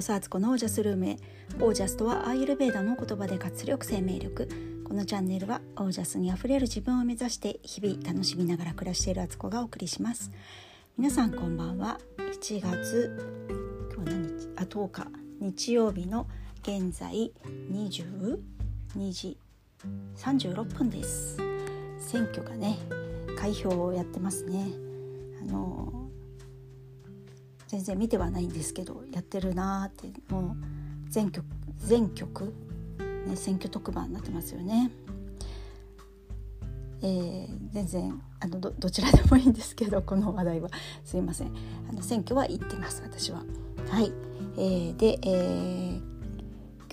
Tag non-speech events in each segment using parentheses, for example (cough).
こそアツコのオージャスルームへ。オージャスとはアーユルベーダの言葉で活力生命力。このチャンネルはオージャスにあふれる自分を目指して日々楽しみながら暮らしているアツコがお送りします。皆さんこんばんは。1月今日何日？あ10日。日曜日の現在22時。36分です。選挙がね開票をやってますね。あの全然見てはないんですけどやってるなーってもう全局全局、ね、選挙特番になってますよね。えー、全然あのどどちらでもいいんですけどこの話題はすいませんあの選挙は行ってます私は。はい、えー、で、えー、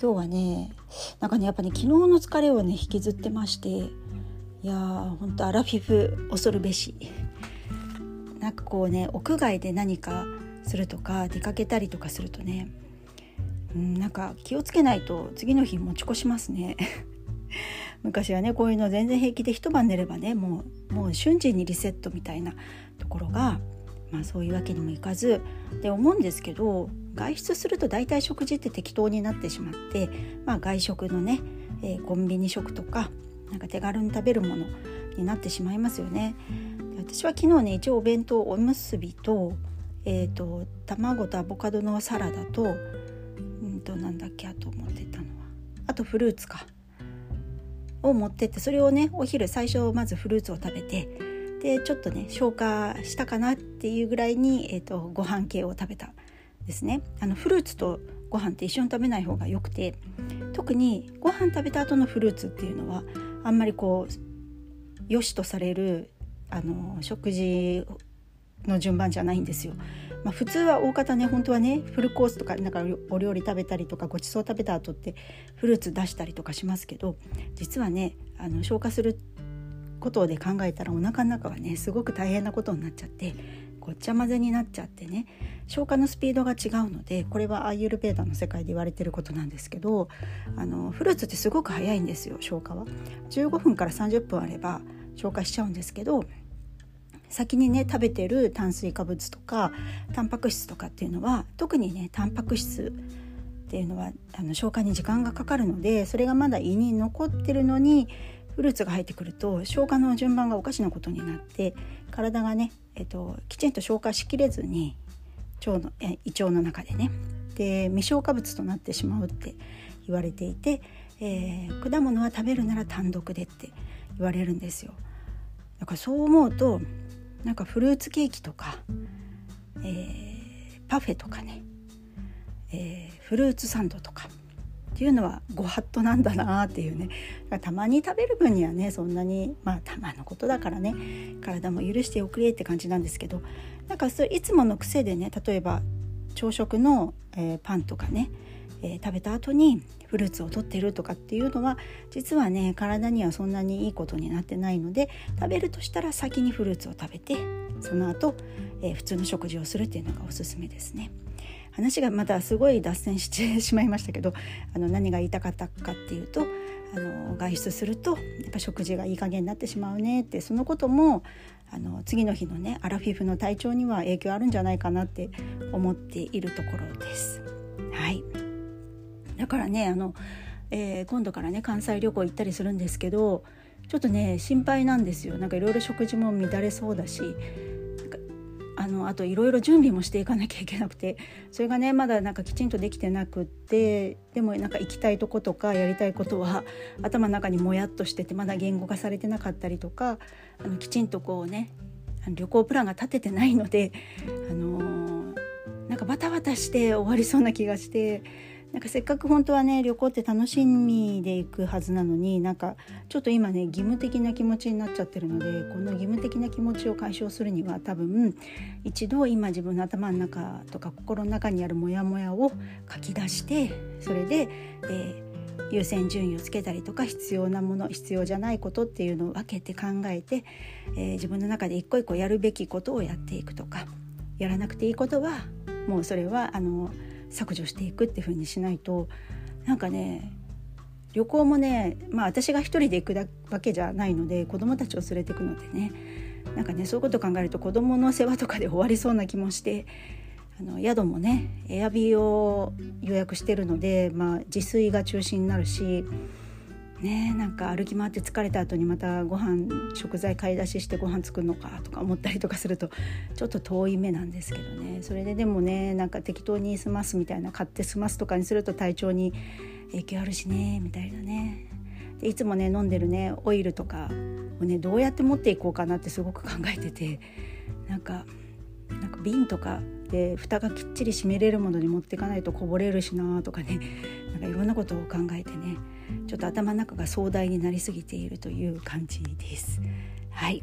今日はねなんかねやっぱね昨日の疲れをね引きずってましていやーほんとアラフィフ恐るべしなんかこうね屋外で何かするとか出かけたりとかするとね、うん、なんか気をつけないと次の日持ち越しますね (laughs) 昔はねこういうの全然平気で一晩寝ればねもうもう瞬時にリセットみたいなところが、まあ、そういうわけにもいかずで思うんですけど外出すると大体食事って適当になってしまって、まあ、外食のね、えー、コンビニ食とかなんか手軽に食べるものになってしまいますよね。私は昨日ね一応お弁当おむすびとえーと、卵とアボカドのサラダと,、うんと、なんだっけあと持ってたのは。あとフルーツか。を持ってってそれをねお昼最初まずフルーツを食べてでちょっとね消化したかなっていうぐらいに、えーと、ご飯系を食べたですね。あのフルーツとご飯って一緒に食べない方がよくて特にご飯食べた後のフルーツっていうのはあんまりこう良しとされるあの食事の順番じゃないんですよ。まあ、普通は大方ね本当はねフルコースとかなんかお料理食べたりとかごちそう食べた後ってフルーツ出したりとかしますけど実はねあの消化することで考えたらお腹の中はねすごく大変なことになっちゃってごっちゃ混ぜになっちゃってね消化のスピードが違うのでこれはアーユルベーダの世界で言われてることなんですけどあのフルーツってすごく早いんですよ消化は。15分から30分あれば消化しちゃうんですけど先にね食べてる炭水化物とかタンパク質とかっていうのは特にねタンパク質っていうのはあの消化に時間がかかるのでそれがまだ胃に残ってるのにフルーツが入ってくると消化の順番がおかしなことになって体がね、えっと、きちんと消化しきれずに腸のえ胃腸の中でねで未消化物となってしまうって言われていて、えー、果物は食べるなら単独でって言われるんですよ。だからそう思うとなんかフルーツケーキとか、えー、パフェとかね、えー、フルーツサンドとかっていうのはご法度なんだなっていうね。たまに食べる分にはねそんなにまあたまのことだからね体も許しておくれって感じなんですけどなんかそれいつもの癖でね例えば朝食の、えー、パンとかねえー、食べた後にフルーツを取ってるとかっていうのは実はね体にはそんなにいいことになってないので食べるとしたら先にフルーツを食べてその後、えー、普通の食事をするっていうのがおすすめですね。話がまたすごい脱線してしまいましたけどあの何が言いたかったかっていうとあの外出するとやっぱ食事がいい加減になってしまうねってそのこともあの次の日のねアラフィフの体調には影響あるんじゃないかなって思っているところです。はいだからねあの、えー、今度からね関西旅行行ったりするんですけどちょっとね心配なんですよ。なんかいろいろ食事も乱れそうだしあのあといろいろ準備もしていかなきゃいけなくてそれがねまだなんかきちんとできてなくてでもなんか行きたいとことかやりたいことは頭の中にもやっとしててまだ言語化されてなかったりとかあのきちんとこうね旅行プランが立ててないので、あのー、なんかバタバタして終わりそうな気がしてなんかせっかく本当はね旅行って楽しみで行くはずなのになんかちょっと今ね義務的な気持ちになっちゃってるのでこの義務的な気持ちを解消するには多分一度今自分の頭の中とか心の中にあるモヤモヤを書き出してそれで、えー、優先順位をつけたりとか必要なもの必要じゃないことっていうのを分けて考えて、えー、自分の中で一個一個やるべきことをやっていくとかやらなくていいことはもうそれはあの削除していくっていう風にしないとなんかね旅行もねまあ私が一人で行くわけじゃないので子どもたちを連れてくのでねなんかねそういうこと考えると子どもの世話とかで終わりそうな気もしてあの宿もねエアビーを予約してるので、まあ、自炊が中心になるしねなんか歩き回って疲れた後にまたご飯食材買い出ししてご飯作るのかとか思ったりとかするとちょっと遠い目なんですけどね。それででもねなんか適当に済ますみたいな買って済ますとかにすると体調に影響あるしねみたいなね。でいつもね飲んでるねオイルとかをねどうやって持っていこうかなってすごく考えててなんかなんか瓶とかで蓋がきっちり閉めれるものに持っていかないとこぼれるしなとかね。(laughs) なんかいろんなことを考えてねちょっと頭の中が壮大になりすぎているという感じです。はい。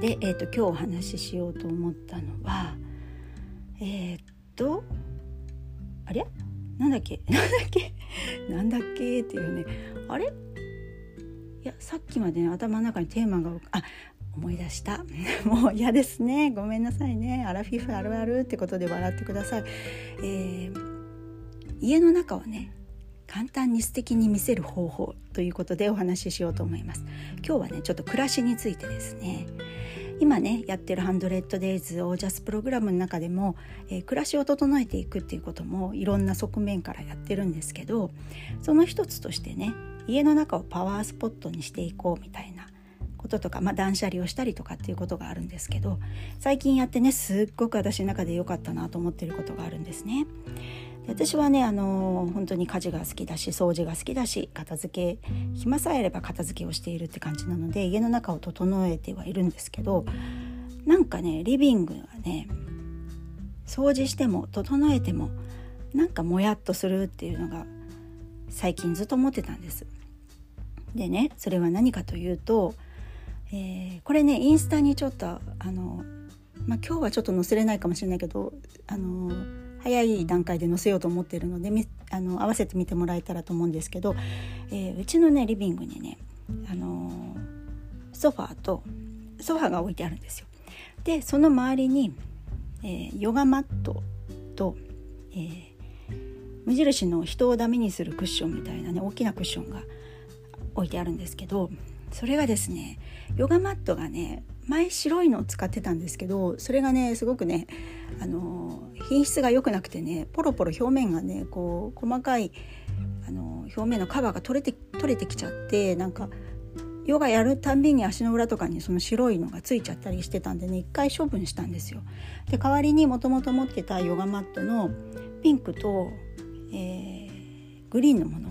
で、えーと、今日お話ししようと思ったのはえっ、とあれ？なんだっけ？(laughs) なんだっけ？なんだっけ？っていうね。あれ？いやさっきまで、ね、頭の中にテーマがあ思い出した。(laughs) もう嫌ですね。ごめんなさいね。アラフィフあるあるってことで笑ってください、えー、家の中をね簡単に素敵に見せる方法ということでお話ししようと思います。今日はねちょっと暮らしについてですね。今ねやってるハンドレッドデイズオージャスプログラムの中でも、えー、暮らしを整えていくっていうこともいろんな側面からやってるんですけどその一つとしてね家の中をパワースポットにしていこうみたいなこととか、まあ、断捨離をしたりとかっていうことがあるんですけど最近やってねすっごく私の中で良かったなと思ってることがあるんですね。私はねあの本当に家事が好きだし掃除が好きだし片付け暇さえあれば片付けをしているって感じなので家の中を整えてはいるんですけどなんかねリビングがね掃除しても整えてもなんかもやっとするっていうのが最近ずっと思ってたんです。でねそれは何かというとえー、これねインスタにちょっとあの、まあ、今日はちょっと載せれないかもしれないけどあの早い段階で載せようと思っているのであの合わせて見てもらえたらと思うんですけど、えー、うちのねリビングにねあのソファーとソファーが置いてあるんですよ。でその周りに、えー、ヨガマットと、えー、無印の人をダメにするクッションみたいなね大きなクッションが置いてあるんですけどそれがですねヨガマットがね前白いのを使ってたんですけどそれがねすごくねあの品質が良くなくてねポロポロ表面がねこう細かいあの表面のカバーが取れて取れてきちゃってなんかヨガやるたんびに足の裏とかにその白いのがついちゃったりしてたんでね一回処分したんですよ。で代わりにもともと持ってたヨガマットのピンクと、えー、グリーンのもの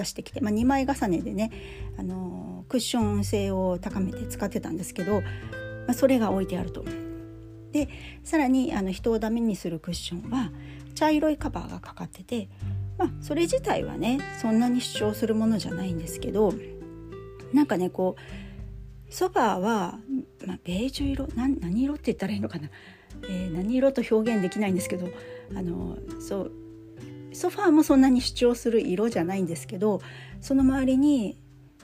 出してきて、まあ、2枚重ねでね、あのクッション性を高めて使ってたんですけど、まあ、それが置いてあると。でさらにあの人をダメにするクッションは茶色いカバーがかかってて、まあ、それ自体はねそんなに主張するものじゃないんですけどなんかねこうソファーは、まあ、ベージュ色何色って言ったらいいのかな、えー、何色と表現できないんですけどあのそうソファーもそんなに主張する色じゃないんですけどその周りに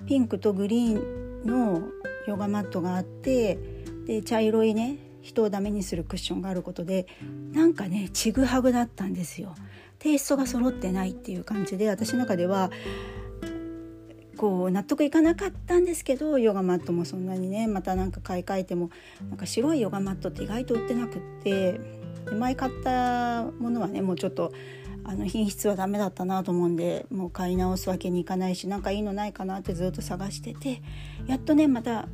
ピンクとグリーンのヨガマットがあってで茶色いね人をダメにするクッションがあることでなんかねちぐはぐだったんですよ。テイストが揃ってないっていう感じで私の中ではこう納得いかなかったんですけどヨガマットもそんなにねまたなんか買い替えてもなんか白いヨガマットって意外と売ってなくって前買ったものはねもうちょっとあの品質はダメだったなと思うんでもう買い直すわけにいかないし何かいいのないかなってずっと探しててやっとねまた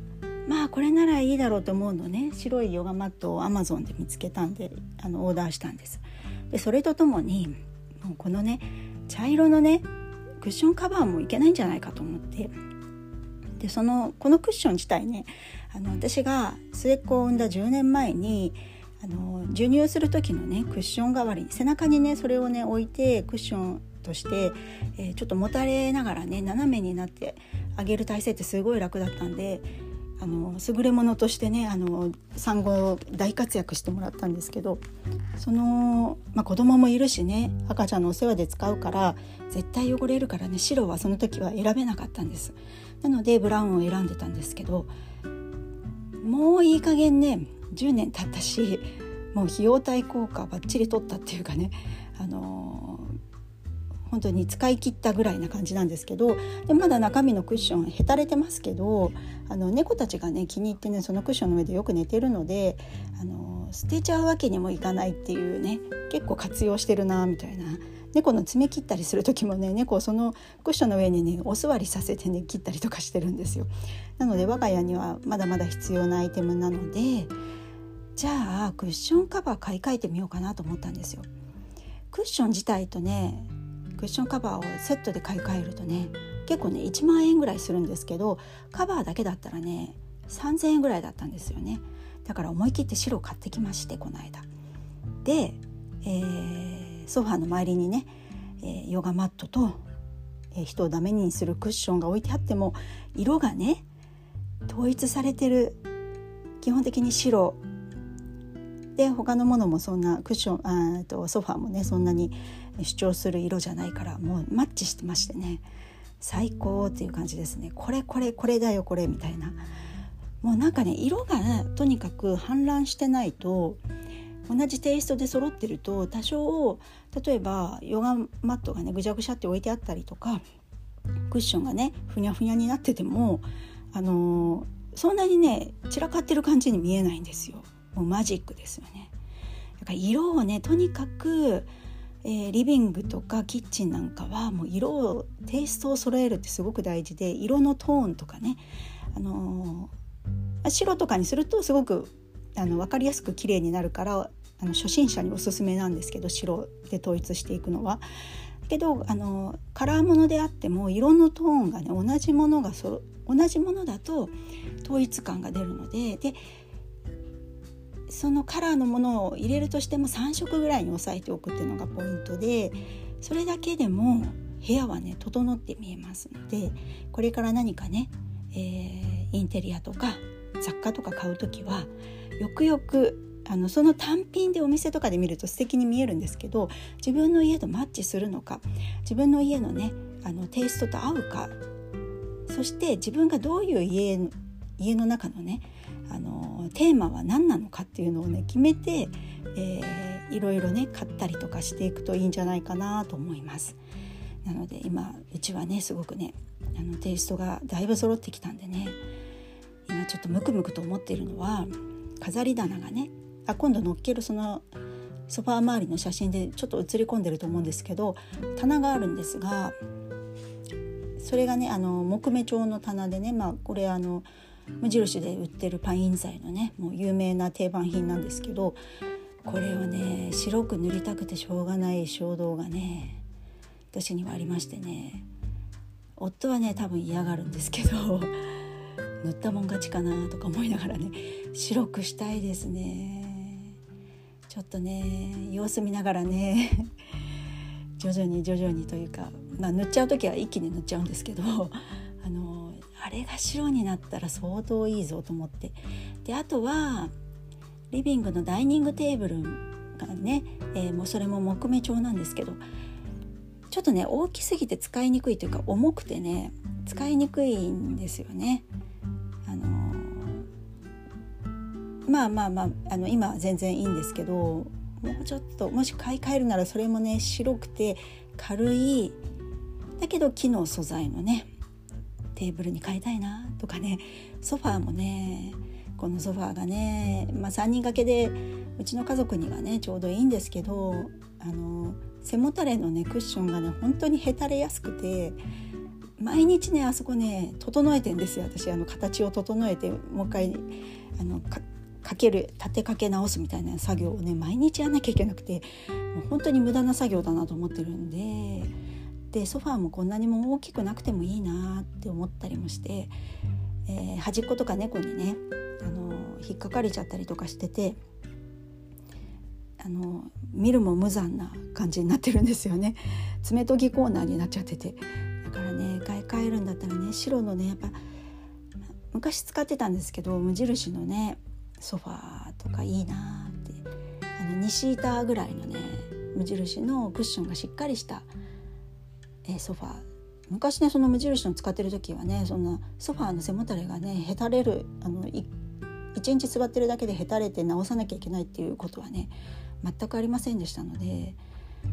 まあこれならいいだろうと思うのね白いヨガマットをアマゾンで見つけたんであのオーダーしたんです。でそれとともにもうこのね茶色のねクッションカバーもいけないんじゃないかと思ってでそのこのクッション自体ねあの私が末っ子を産んだ10年前にあの授乳する時のねクッション代わり背中にねそれをね置いてクッションとして、えー、ちょっともたれながらね斜めになってあげる体勢ってすごい楽だったんであの優れものとしてねあの産後大活躍してもらったんですけどその、まあ、子供もいるしね赤ちゃんのお世話で使うから絶対汚れるからね白はその時は選べなかったんです。なのでブラウンを選んでたんですけどもういい加減ね10年経ったしもう費用対効果ばっちり取ったっていうかねあのー、本当に使い切ったぐらいな感じなんですけどでまだ中身のクッションへたれてますけどあの猫たちがね気に入ってねそのクッションの上でよく寝てるのであの捨てちゃうわけにもいかないっていうね結構活用してるなみたいな猫の爪切ったりする時もね猫をそのクッションの上にねお座りさせてね切ったりとかしてるんですよ。なので我が家にはまだまだ必要なアイテムなのでじゃあクッションカバー買い替えてみようかなと思ったんですよ。クッション自体とねクッションカバーをセットで買い替えるとね結構ね1万円ぐらいするんですけどカバーだけだったらね3,000円ぐらいだったんですよねだから思い切って白を買ってきましてこの間で、えー、ソファーの周りにね、えー、ヨガマットと、えー、人をダメにするクッションが置いてあっても色がね統一されてる基本的に白で他のものもそんなクッションあとソファーもねそんなに主張する色じゃないからもうマッチしてましてね。最高っていう感じですね。これこれこれだよこれみたいな。もうなんかね色がねとにかく氾濫してないと同じテイストで揃ってると多少例えばヨガマットがねぐしゃぐしゃって置いてあったりとかクッションがねふにゃふにゃになっててもあのー、そんなにね散らかってる感じに見えないんですよ。もうマジックですよね。だから色をねとにかく、えー、リビングとかキッチンなんかはもう色をテイストを揃えるってすごく大事で色のトーンとかね、あのー、白とかにするとすごくあの分かりやすく綺麗になるからあの初心者におすすめなんですけど白で統一していくのは。けどあのカラーものであっても色のトーンがね同じものがそ同じものだと統一感が出るのででそのカラーのものを入れるとしても3色ぐらいに抑えておくっていうのがポイントでそれだけでも部屋はね整って見えますのでこれから何かね、えー、インテリアとか雑貨とか買う時はよくよくあのその単品でお店とかで見ると素敵に見えるんですけど自分の家とマッチするのか自分の家のねあのテイストと合うかそして自分がどういう家家の中のねあのテーマは何なのかっていうのをね決めて、えー、いろいろね買ったりとかしていくといいんじゃないかなと思います。なので今うちはねすごくねあのテイストがだいぶ揃ってきたんでね今ちょっとムクムクと思っているのは飾り棚がねあ今度載っけるそのソファー周りの写真でちょっと写り込んでると思うんですけど棚があるんですがそれがねあの木目調の棚でねまあこれあの無印で売ってるパイン材のねもう有名な定番品なんですけどこれをね白く塗りたくてしょうがない衝動がね私にはありましてね。夫はね多分嫌がるんですけど塗ったもん勝ちかなとか思いながらね白くしたいですね。ちょっとね様子見ながらね徐々に徐々にというか、まあ、塗っちゃう時は一気に塗っちゃうんですけどあのあれが白になったら相当いいぞと思ってであとはリビングのダイニングテーブルがね、えー、もうそれも木目調なんですけどちょっとね大きすぎて使いにくいというか重くてね使いにくいんですよね。あのー、まあまあまああの今は全然いいんですけどもうちょっともし買い替えるならそれもね白くて軽いだけど木の素材のねテーブルに変えたいなとかね。ソファーもねこのソファーがね、まあ、3人掛けでうちの家族にはねちょうどいいんですけどあの背もたれのねクッションがね本当にへたれやすくて毎日ねあそこね整えてんですよ。私あの形を整えてもう一回あのかける立てかけ直すみたいな作業をね毎日やんなきゃいけなくてもう本当に無駄な作業だなと思ってるんででソファーもこんなにも大きくなくてもいいなって思ったりもして、えー、端っことか猫にねあの引っかかれちゃったりとかしててあの見るも無残な感じになってるんですよね。(laughs) 爪研ぎコーナーになっちゃってて。だからね買い替えるんだったらね白のねやっぱ昔使ってたんですけど無印のねソファーとかいいなって。あの2シーターぐらいのね無印のクッションがしっかりしたえソファー昔ねその無印の使ってる時はねそんなソファーの背もたれがねへたれるあの一日座ってるだけでへたれて直さなきゃいけないっていうことはね全くありませんでしたので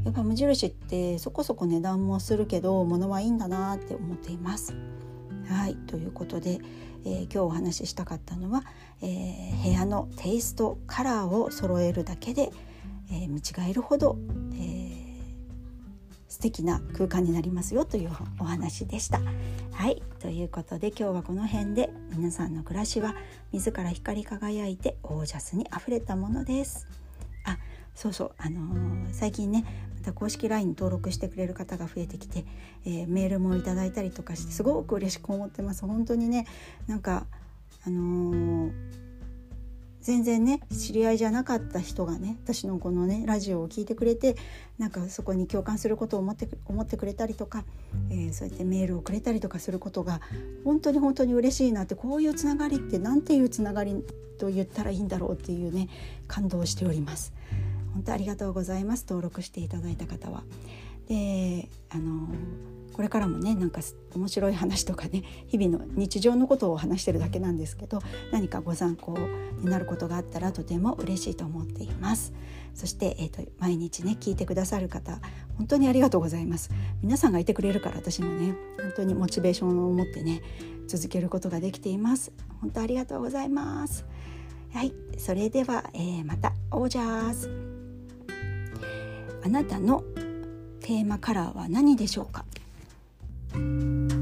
やっぱ無印ってそこそこ値段もするけど物はいいんだなって思っています。はいということで、えー、今日お話ししたかったのは、えー、部屋のテイストカラーを揃えるだけで、えー、見違えるほど、えー、素敵な空間になりますよというお話でした。はいということで今日はこの辺で皆さんの暮らしは自ら光り輝いてオージャスにあふれたものです。あそうそうあのー、最近ねまた公式 LINE 登録してくれる方が増えてきて、えー、メールもいただいたりとかしてすごく嬉しく思ってます本当にねなんかあのー全然ね知り合いじゃなかった人がね私のこのねラジオを聞いてくれてなんかそこに共感することを思って思ってくれたりとか、えー、そうやってメールをくれたりとかすることが本当に本当に嬉しいなってこういうつながりって何ていうつながりと言ったらいいんだろうっていうね感動しております。本当ありがとうございます登録していただいた方は。であのこれからもねなんか面白い話とかね日々の日常のことを話してるだけなんですけど何かご参考になることがあったらとても嬉しいと思っています。そして、えーと、毎日ね聞いてくださる方本当にありがとうございます。皆さんがいてくれるから私もね本当にモチベーションを持ってね続けることができています。本当ありがとうございます。はいそれでは、えー、またオージャーズ。あなたのテーマカラーは何でしょうか？Thank you.